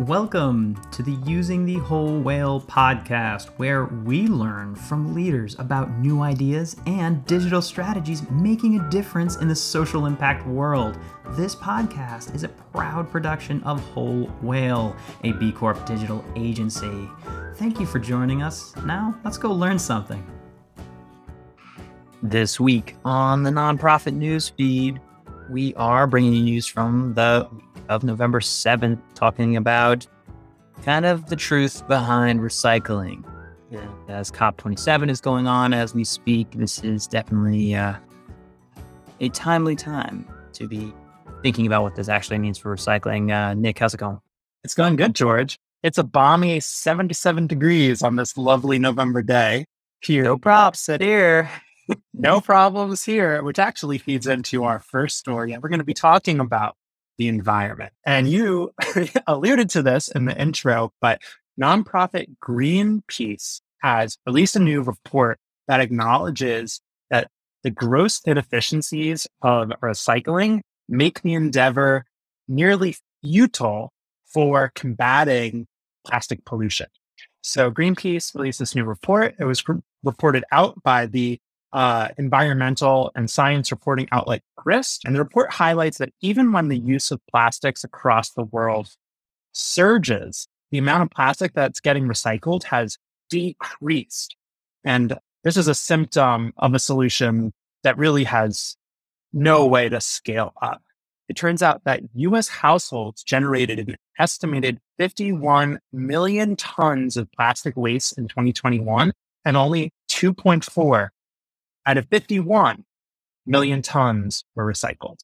Welcome to the Using the Whole Whale podcast, where we learn from leaders about new ideas and digital strategies making a difference in the social impact world. This podcast is a proud production of Whole Whale, a B Corp digital agency. Thank you for joining us. Now, let's go learn something. This week on the nonprofit news feed, we are bringing you news from the of November 7th, talking about kind of the truth behind recycling. Yeah. As COP27 is going on as we speak, this is definitely uh, a timely time to be thinking about what this actually means for recycling. Uh, Nick, how's it going? It's going good, George. It's a balmy 77 degrees on this lovely November day here. No props here. no problems here, which actually feeds into our first story. And we're going to be talking about the environment. And you alluded to this in the intro, but nonprofit Greenpeace has released a new report that acknowledges that the gross inefficiencies of recycling make the endeavor nearly futile for combating plastic pollution. So Greenpeace released this new report. It was reported out by the uh, environmental and science reporting outlet GRIST. And the report highlights that even when the use of plastics across the world surges, the amount of plastic that's getting recycled has decreased. And this is a symptom of a solution that really has no way to scale up. It turns out that US households generated an estimated 51 million tons of plastic waste in 2021 and only 2.4 out of 51 million tons were recycled.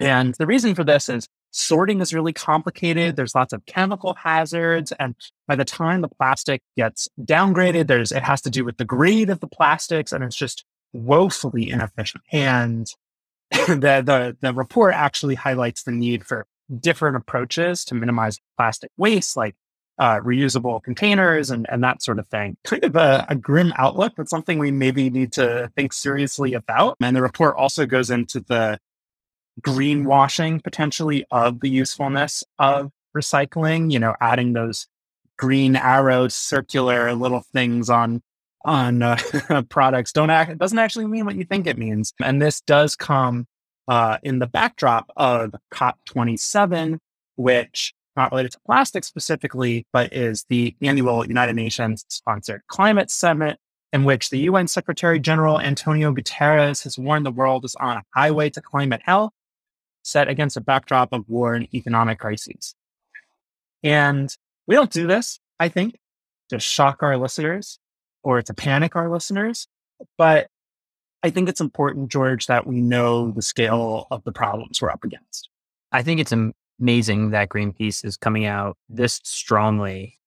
And the reason for this is sorting is really complicated. There's lots of chemical hazards. And by the time the plastic gets downgraded, there's, it has to do with the grade of the plastics and it's just woefully inefficient. And the, the, the report actually highlights the need for different approaches to minimize plastic waste, like uh, reusable containers and, and that sort of thing. Kind of a, a, grim outlook, but something we maybe need to think seriously about. And the report also goes into the greenwashing potentially of the usefulness of recycling, you know, adding those green arrows, circular little things on on uh, products don't act it doesn't actually mean what you think it means. And this does come uh, in the backdrop of COP27, which not related to plastic specifically, but is the annual United Nations sponsored climate summit in which the UN Secretary General Antonio Guterres has warned the world is on a highway to climate hell, set against a backdrop of war and economic crises. And we don't do this, I think, to shock our listeners or to panic our listeners. But I think it's important, George, that we know the scale of the problems we're up against. I think it's amazing that Greenpeace is coming out this strongly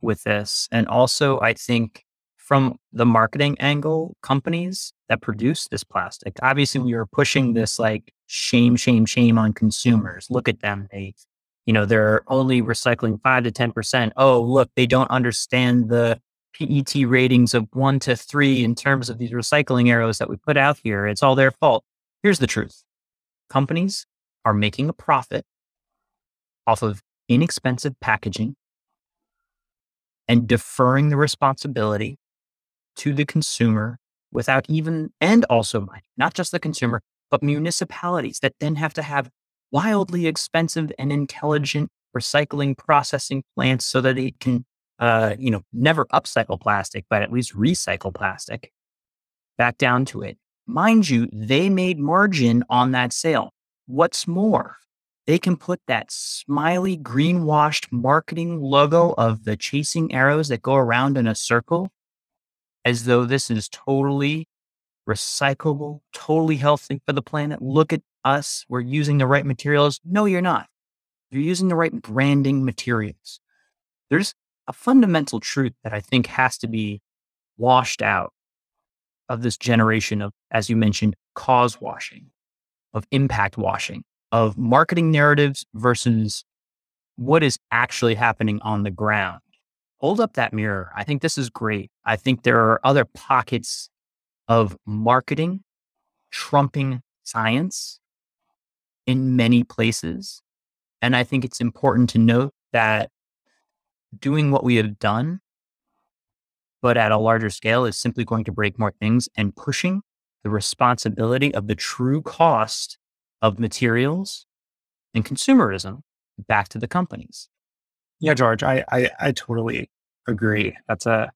with this. And also, I think from the marketing angle, companies that produce this plastic, obviously, we are pushing this like shame, shame, shame on consumers. Look at them. They, you know, they're only recycling five to 10%. Oh, look, they don't understand the PET ratings of one to three in terms of these recycling arrows that we put out here. It's all their fault. Here's the truth companies are making a profit off of inexpensive packaging and deferring the responsibility to the consumer without even, and also not just the consumer, but municipalities that then have to have wildly expensive and intelligent recycling processing plants so that they can, uh, you know, never upcycle plastic, but at least recycle plastic back down to it. Mind you, they made margin on that sale. What's more, they can put that smiley greenwashed marketing logo of the chasing arrows that go around in a circle as though this is totally recyclable, totally healthy for the planet. Look at us. We're using the right materials. No, you're not. You're using the right branding materials. There's a fundamental truth that I think has to be washed out of this generation of, as you mentioned, cause washing, of impact washing of marketing narratives versus what is actually happening on the ground. Hold up that mirror. I think this is great. I think there are other pockets of marketing trumping science in many places. And I think it's important to note that doing what we have done, but at a larger scale, is simply going to break more things and pushing the responsibility of the true cost of materials and consumerism back to the companies. Yeah, George, I, I, I totally agree. That's a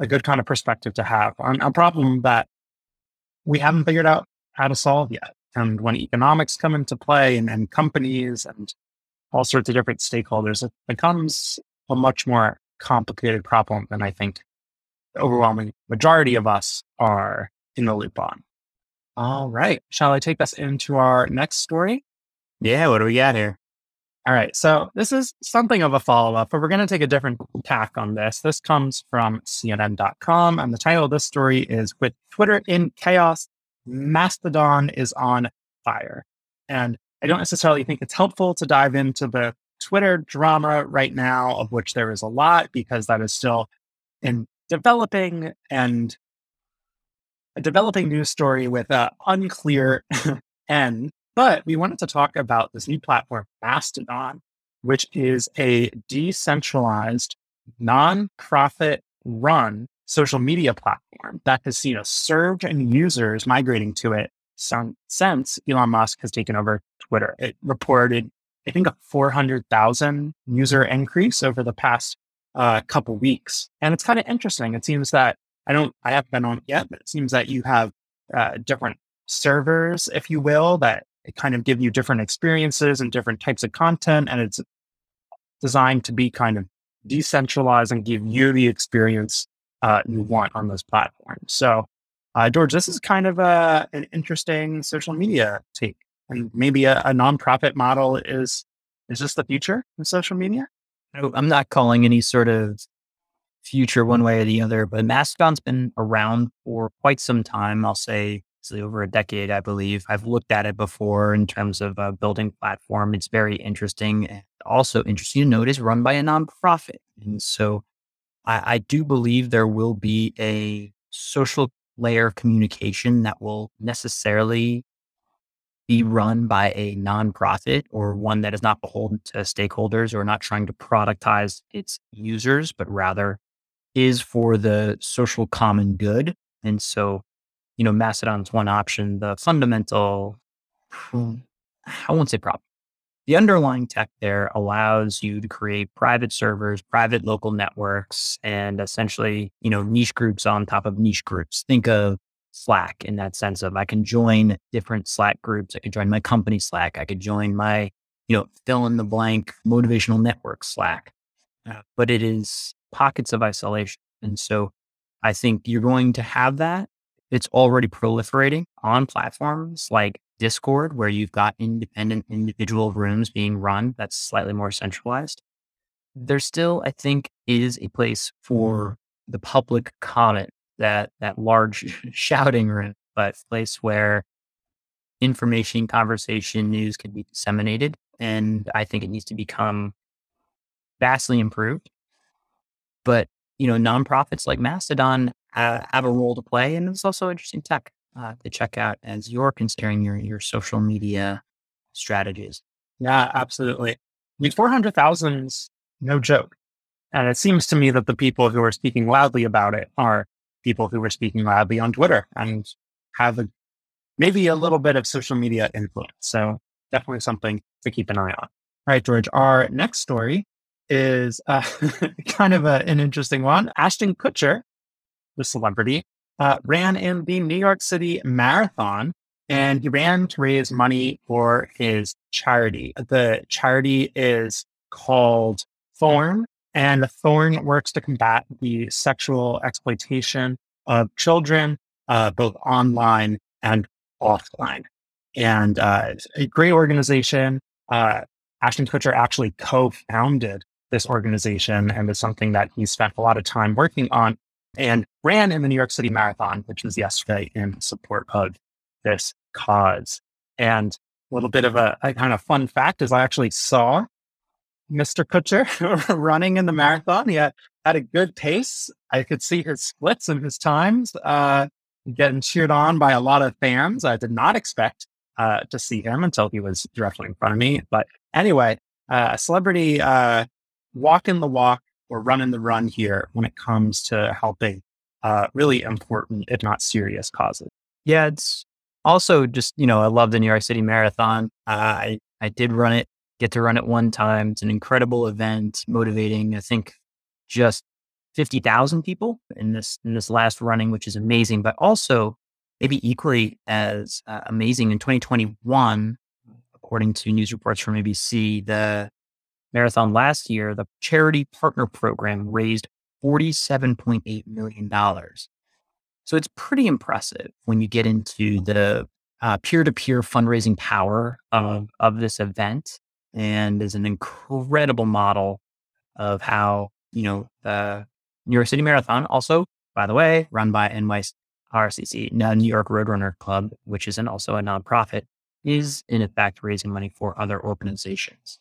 a good kind of perspective to have on a problem that we haven't figured out how to solve yet. And when economics come into play and, and companies and all sorts of different stakeholders, it becomes a much more complicated problem than I think the overwhelming majority of us are in the loop on. All right. Shall I take us into our next story? Yeah. What do we got here? All right. So this is something of a follow up, but we're going to take a different tack on this. This comes from CNN.com. And the title of this story is With Twitter in Chaos, Mastodon is on fire. And I don't necessarily think it's helpful to dive into the Twitter drama right now, of which there is a lot, because that is still in developing and a developing news story with an unclear end. But we wanted to talk about this new platform, Mastodon, which is a decentralized, nonprofit run social media platform that has seen a surge in users migrating to it since Elon Musk has taken over Twitter. It reported, I think, a 400,000 user increase over the past uh, couple weeks. And it's kind of interesting. It seems that I don't, I haven't been on it yet, but it seems that you have uh, different servers, if you will, that kind of give you different experiences and different types of content. And it's designed to be kind of decentralized and give you the experience uh, you want on those platforms. So, uh, George, this is kind of a, an interesting social media take, and maybe a, a nonprofit model is is this the future of social media? I'm not calling any sort of future one way or the other, but Mastodon's been around for quite some time. I'll say over a decade, I believe. I've looked at it before in terms of a building platform. It's very interesting. And also interesting to note is run by a nonprofit. And so I, I do believe there will be a social layer of communication that will necessarily be run by a nonprofit or one that is not beholden to stakeholders or not trying to productize its users, but rather is for the social common good. And so, you know, Mastodon's one option. The fundamental, I won't say problem, the underlying tech there allows you to create private servers, private local networks, and essentially, you know, niche groups on top of niche groups. Think of Slack in that sense of I can join different Slack groups. I could join my company Slack. I could join my, you know, fill in the blank motivational network Slack. Uh, but it is pockets of isolation. And so I think you're going to have that. It's already proliferating on platforms like Discord, where you've got independent individual rooms being run that's slightly more centralized, there still, I think, is a place for the public comment, that that large shouting room, but place where information, conversation, news can be disseminated. And I think it needs to become vastly improved. But you know, nonprofits like Mastodon uh, have a role to play, and it's also interesting tech uh, to check out as you're considering your your social media strategies. Yeah, absolutely. I mean, four hundred thousand is no joke, and it seems to me that the people who are speaking loudly about it are people who are speaking loudly on Twitter and have a, maybe a little bit of social media influence. So definitely something to keep an eye on. All right, George. Our next story is uh, kind of a, an interesting one. Ashton Kutcher, the celebrity, uh, ran in the New York City Marathon and he ran to raise money for his charity. The charity is called Thorn, and Thorn works to combat the sexual exploitation of children, uh, both online and offline. And uh, a great organization. Uh, Ashton Kutcher actually co founded this organization and is something that he spent a lot of time working on and ran in the New York City Marathon, which was yesterday in support of this cause. And a little bit of a, a kind of fun fact is I actually saw Mr. Kutcher running in the marathon. He had, had a good pace. I could see his splits and his times, uh, getting cheered on by a lot of fans. I did not expect uh, to see him until he was directly in front of me. But anyway, uh, a celebrity uh, walking the walk or running the run here when it comes to helping uh, really important, if not serious, causes. Yeah, it's also just you know I love the New York City Marathon. Uh, I I did run it, get to run it one time. It's an incredible event, motivating. I think just fifty thousand people in this in this last running, which is amazing. But also maybe equally as uh, amazing in 2021, according to news reports from ABC, the marathon last year, the charity partner program raised $47.8 million. So it's pretty impressive when you get into the peer to peer fundraising power of, of this event and is an incredible model of how, you know, the New York City Marathon, also, by the way, run by NYRCC, New York Roadrunner Club, which is an, also a nonprofit, is in effect raising money for other organizations.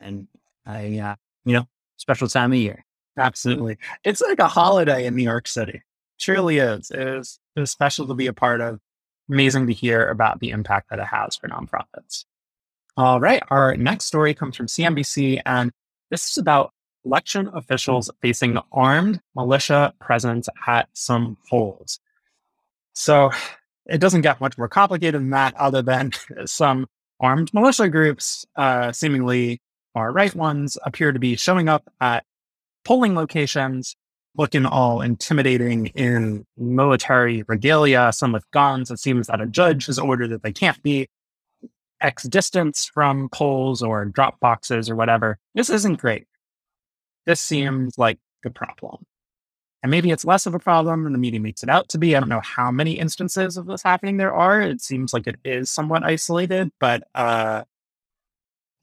And I, uh, you know, special time of year. Absolutely. It's like a holiday in New York City. Truly is. It is special to be a part of. Amazing to hear about the impact that it has for nonprofits. All right. Our next story comes from CNBC, and this is about election officials facing armed militia presence at some polls. So it doesn't get much more complicated than that, other than some armed militia groups, uh, seemingly far right ones, appear to be showing up at polling locations looking all intimidating in military regalia, some with guns. It seems that a judge has ordered that they can't be X distance from polls or drop boxes or whatever. This isn't great. This seems like a problem. And maybe it's less of a problem than the media makes it out to be. I don't know how many instances of this happening there are. It seems like it is somewhat isolated, but uh,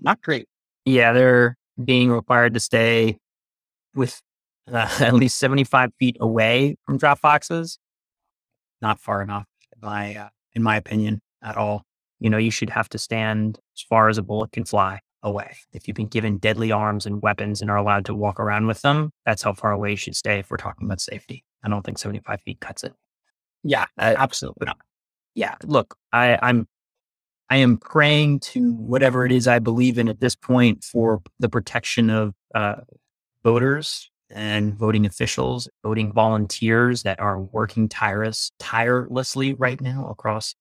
not great. Yeah, they're being required to stay with uh, at least 75 feet away from drop boxes. Not far enough, in my, uh, in my opinion, at all. You know, you should have to stand as far as a bullet can fly away. If you've been given deadly arms and weapons and are allowed to walk around with them, that's how far away you should stay if we're talking about safety. I don't think 75 feet cuts it. Yeah, uh, absolutely not. Yeah, look, I, I'm I am praying to whatever it is I believe in at this point for the protection of uh, voters and voting officials, voting volunteers that are working tireless, tirelessly right now across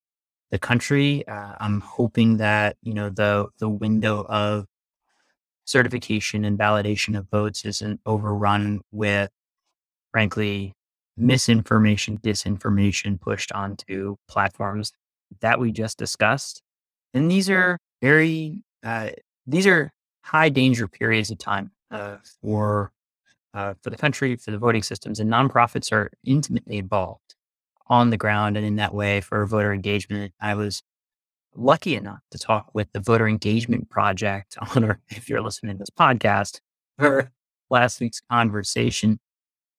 the country. Uh, I'm hoping that you know the the window of certification and validation of votes isn't overrun with, frankly, misinformation, disinformation pushed onto platforms that we just discussed. And these are very uh, these are high danger periods of time uh, for uh, for the country, for the voting systems, and nonprofits are intimately involved on the ground and in that way for voter engagement. I was lucky enough to talk with the Voter Engagement Project on, or if you're listening to this podcast, for last week's conversation.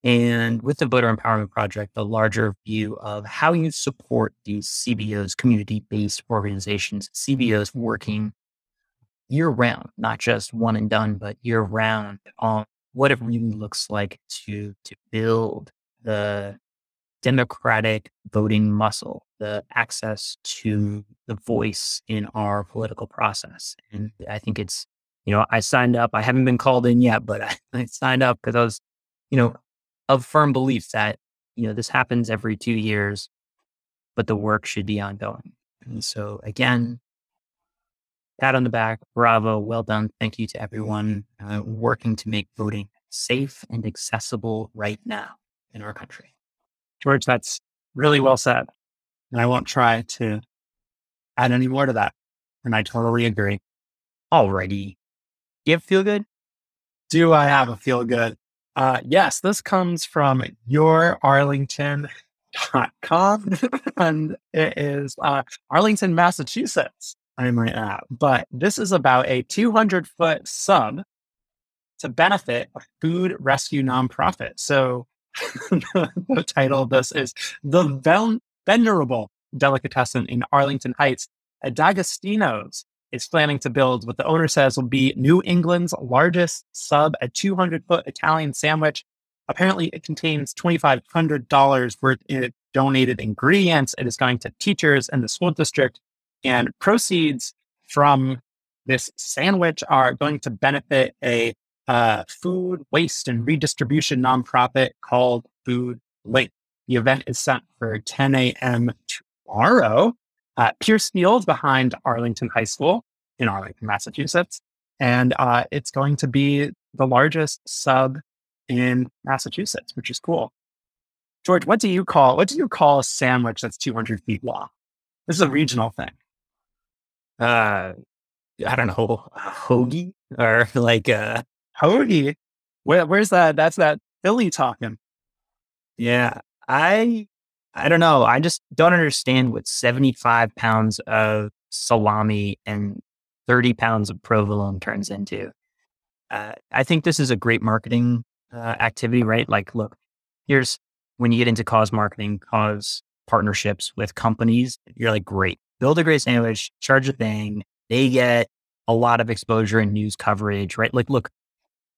And with the Voter Empowerment Project, the larger view of how you support these CBOs, community based organizations, CBOs working year round, not just one and done, but year round on what it really looks like to to build the democratic voting muscle, the access to the voice in our political process. And I think it's, you know, I signed up. I haven't been called in yet, but I, I signed up because I was, you know, of firm belief that, you know, this happens every two years, but the work should be ongoing. And so again, pat on the back, bravo, well done. Thank you to everyone uh, working to make voting safe and accessible right now in our country. George, that's really well said. And I won't try to add any more to that. And I totally agree. Alrighty. Do you have feel good? Do I have a feel good? Uh, yes, this comes from yourarlington.com and it is uh, Arlington, Massachusetts. I might add. But this is about a 200 foot sub to benefit a food rescue nonprofit. So the title of this is The Ven- Venerable Delicatessen in Arlington Heights. A D'Agostino's is planning to build what the owner says will be New England's largest sub, a 200 foot Italian sandwich. Apparently, it contains $2,500 worth of donated ingredients. It is going to teachers in the school district, and proceeds from this sandwich are going to benefit a uh, food waste and redistribution nonprofit called Food Link. The event is set for 10 a.m. tomorrow. Uh, Pierce Field behind Arlington High School in Arlington, Massachusetts. And uh, it's going to be the largest sub in Massachusetts, which is cool. George, what do you call what do you call a sandwich that's 200 feet long? This is a regional thing. Uh, I don't know, a hoagie or like a hoagie. Where, where's that? That's that Philly talking. Yeah, I I don't know. I just don't understand what 75 pounds of salami and 30 pounds of provolone turns into. Uh, I think this is a great marketing uh, activity, right? Like, look, here's when you get into cause marketing, cause partnerships with companies, you're like, great, build a great sandwich, charge a thing. They get a lot of exposure and news coverage, right? Like, look,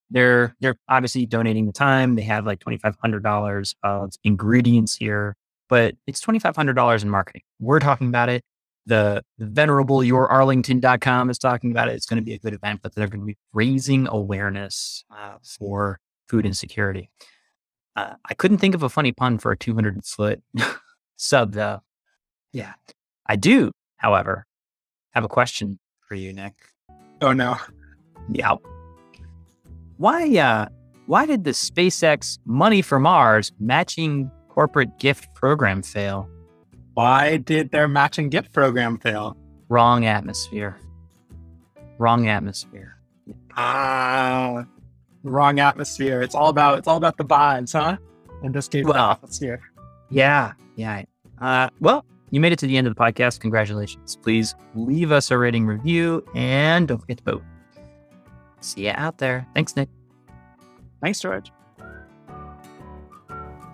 they're they're obviously donating the time. They have like twenty five hundred dollars of ingredients here, but it's twenty five hundred dollars in marketing. We're talking about it. The, the venerable yourarlington.com is talking about it. It's going to be a good event, but they're going to be raising awareness uh, for food insecurity. Uh, I couldn't think of a funny pun for a 200 foot sub, though. Yeah. I do, however, have a question for you, Nick. Oh, no. Yeah. Why, uh, why did the SpaceX Money for Mars matching corporate gift program fail? Why did their matching gift program fail? Wrong atmosphere. Wrong atmosphere. Ah, wrong atmosphere. It's all about it's all about the vibes, huh? In this case, well, atmosphere. Yeah, yeah. Uh, well, you made it to the end of the podcast. Congratulations. Please leave us a rating review and don't forget to vote. See you out there. Thanks, Nick. Thanks, George.